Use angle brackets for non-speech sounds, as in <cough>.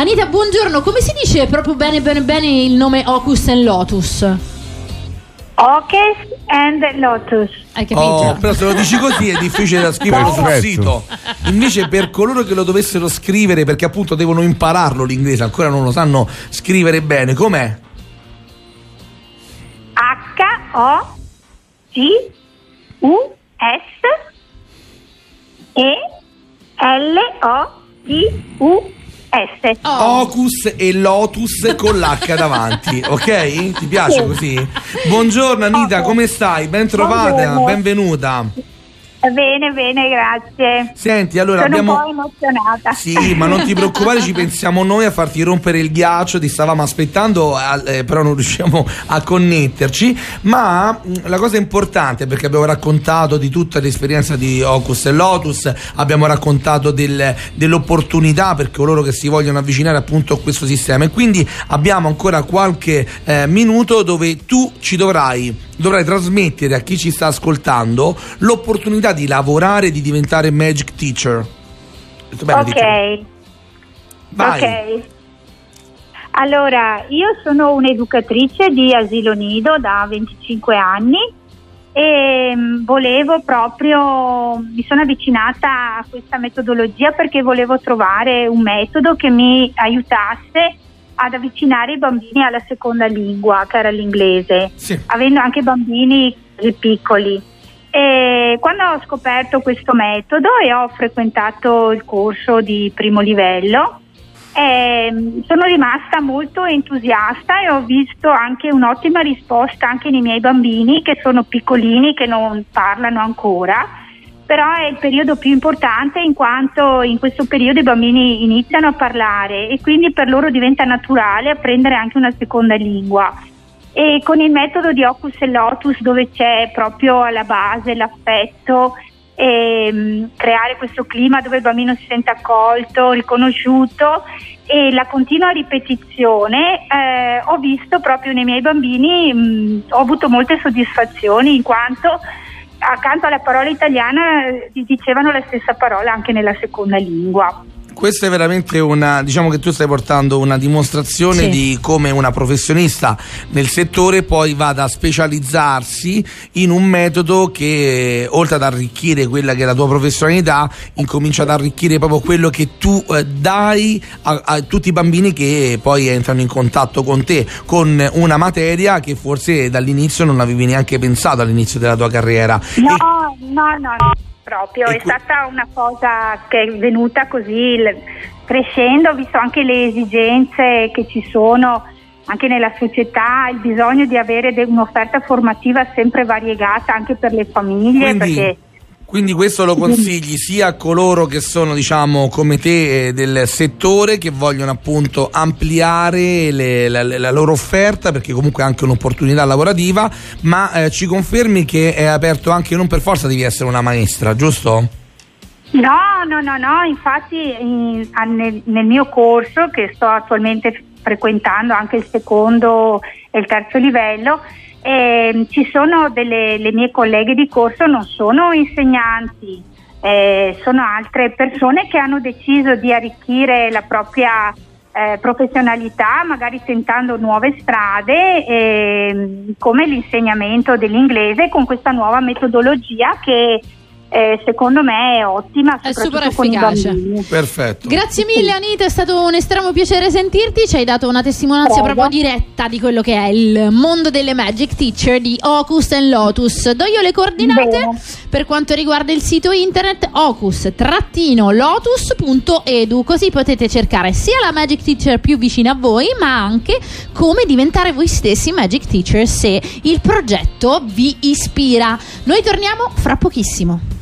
Anita, buongiorno. Come si dice proprio bene bene bene il nome Ocus and Lotus? Ocus and Lotus. Hai capito? Oh, però se lo dici così è difficile da scrivere sul Perfetto. sito. Invece per coloro che lo dovessero scrivere, perché appunto devono impararlo l'inglese, ancora non lo sanno scrivere bene, com'è? H-O-C-U-S Oh. Ocus e Lotus con l'H <laughs> davanti, ok? Ti piace Sì. così? Buongiorno Anita, Ok. come stai? Ben trovata, Buongiorno. benvenuta. Bene, bene, grazie. Senti, allora Sono abbiamo... un po' emozionata. Sì, ma non ti preoccupare, ci <laughs> pensiamo noi a farti rompere il ghiaccio, ti stavamo aspettando, eh, però non riusciamo a connetterci. Ma mh, la cosa importante, perché abbiamo raccontato di tutta l'esperienza di Ocus e Lotus, abbiamo raccontato del- dell'opportunità per coloro che si vogliono avvicinare appunto a questo sistema. E quindi abbiamo ancora qualche eh, minuto dove tu ci dovrai dovrai trasmettere a chi ci sta ascoltando l'opportunità di lavorare, di diventare Magic Teacher. Bene, Ok. teacher? Vai. Ok. Allora, io sono un'educatrice di asilo nido da 25 anni e mm, volevo proprio, mi sono avvicinata a questa metodologia perché volevo trovare un metodo che mi aiutasse ad avvicinare i bambini alla seconda lingua, che era l'inglese, Sì. avendo anche bambini piccoli. E quando ho scoperto questo metodo e ho frequentato il corso di primo livello, ehm, sono rimasta molto entusiasta e ho visto anche un'ottima risposta anche nei miei bambini che sono piccolini, che non parlano ancora. Però è il periodo più importante in quanto in questo periodo i bambini iniziano a parlare e quindi per loro diventa naturale apprendere anche una seconda lingua. E con il metodo di Ocus e Lotus dove c'è proprio alla base l'affetto e mm, creare questo clima dove il bambino si sente accolto, riconosciuto e la continua ripetizione eh, ho visto proprio nei miei bambini, mm, ho avuto molte soddisfazioni in quanto accanto alla parola italiana eh, dicevano la stessa parola anche nella seconda lingua. Questa è veramente una, diciamo che tu stai portando una dimostrazione Sì. di come una professionista nel settore poi vada a specializzarsi in un metodo che oltre ad arricchire quella che è la tua professionalità, incomincia ad arricchire proprio quello che tu eh, dai a, a tutti i bambini che poi entrano in contatto con te, con una materia che forse dall'inizio non avevi neanche pensato all'inizio della tua carriera. No, E- no, no, no, proprio, E è que- stata una cosa che è venuta così crescendo, ho visto anche le esigenze che ci sono anche nella società, il bisogno di avere de- un'offerta formativa sempre variegata anche per le famiglie, Quindi, perché quindi questo lo consigli sia a coloro che sono, diciamo, come te eh, del settore, che vogliono appunto ampliare le- la, la loro offerta, perché comunque è anche un'opportunità lavorativa, ma eh, ci confermi che è aperto anche, non per forza devi essere una maestra, giusto? No, no, no, no, infatti in- nel, nel mio corso che sto attualmente frequentando anche il secondo e il terzo livello, ehm, ci sono delle le mie colleghe di corso, non sono insegnanti, eh, sono altre persone che hanno deciso di arricchire la propria eh, professionalità, magari tentando nuove strade, ehm, come l'insegnamento dell'inglese con questa nuova metodologia che eh, secondo me è ottima, È super efficace. Perfetto. Grazie mille Anita, è stato un estremo piacere sentirti, ci hai dato una testimonianza Prego. proprio diretta di quello che è il mondo delle Magic Teacher di Ocus and Lotus. Do io le coordinate Bene. per quanto riguarda il sito internet ocus-lotus.edu, così potete cercare sia la Magic Teacher più vicina a voi, ma anche come diventare voi stessi Magic Teacher se il progetto vi ispira. Noi torniamo fra pochissimo.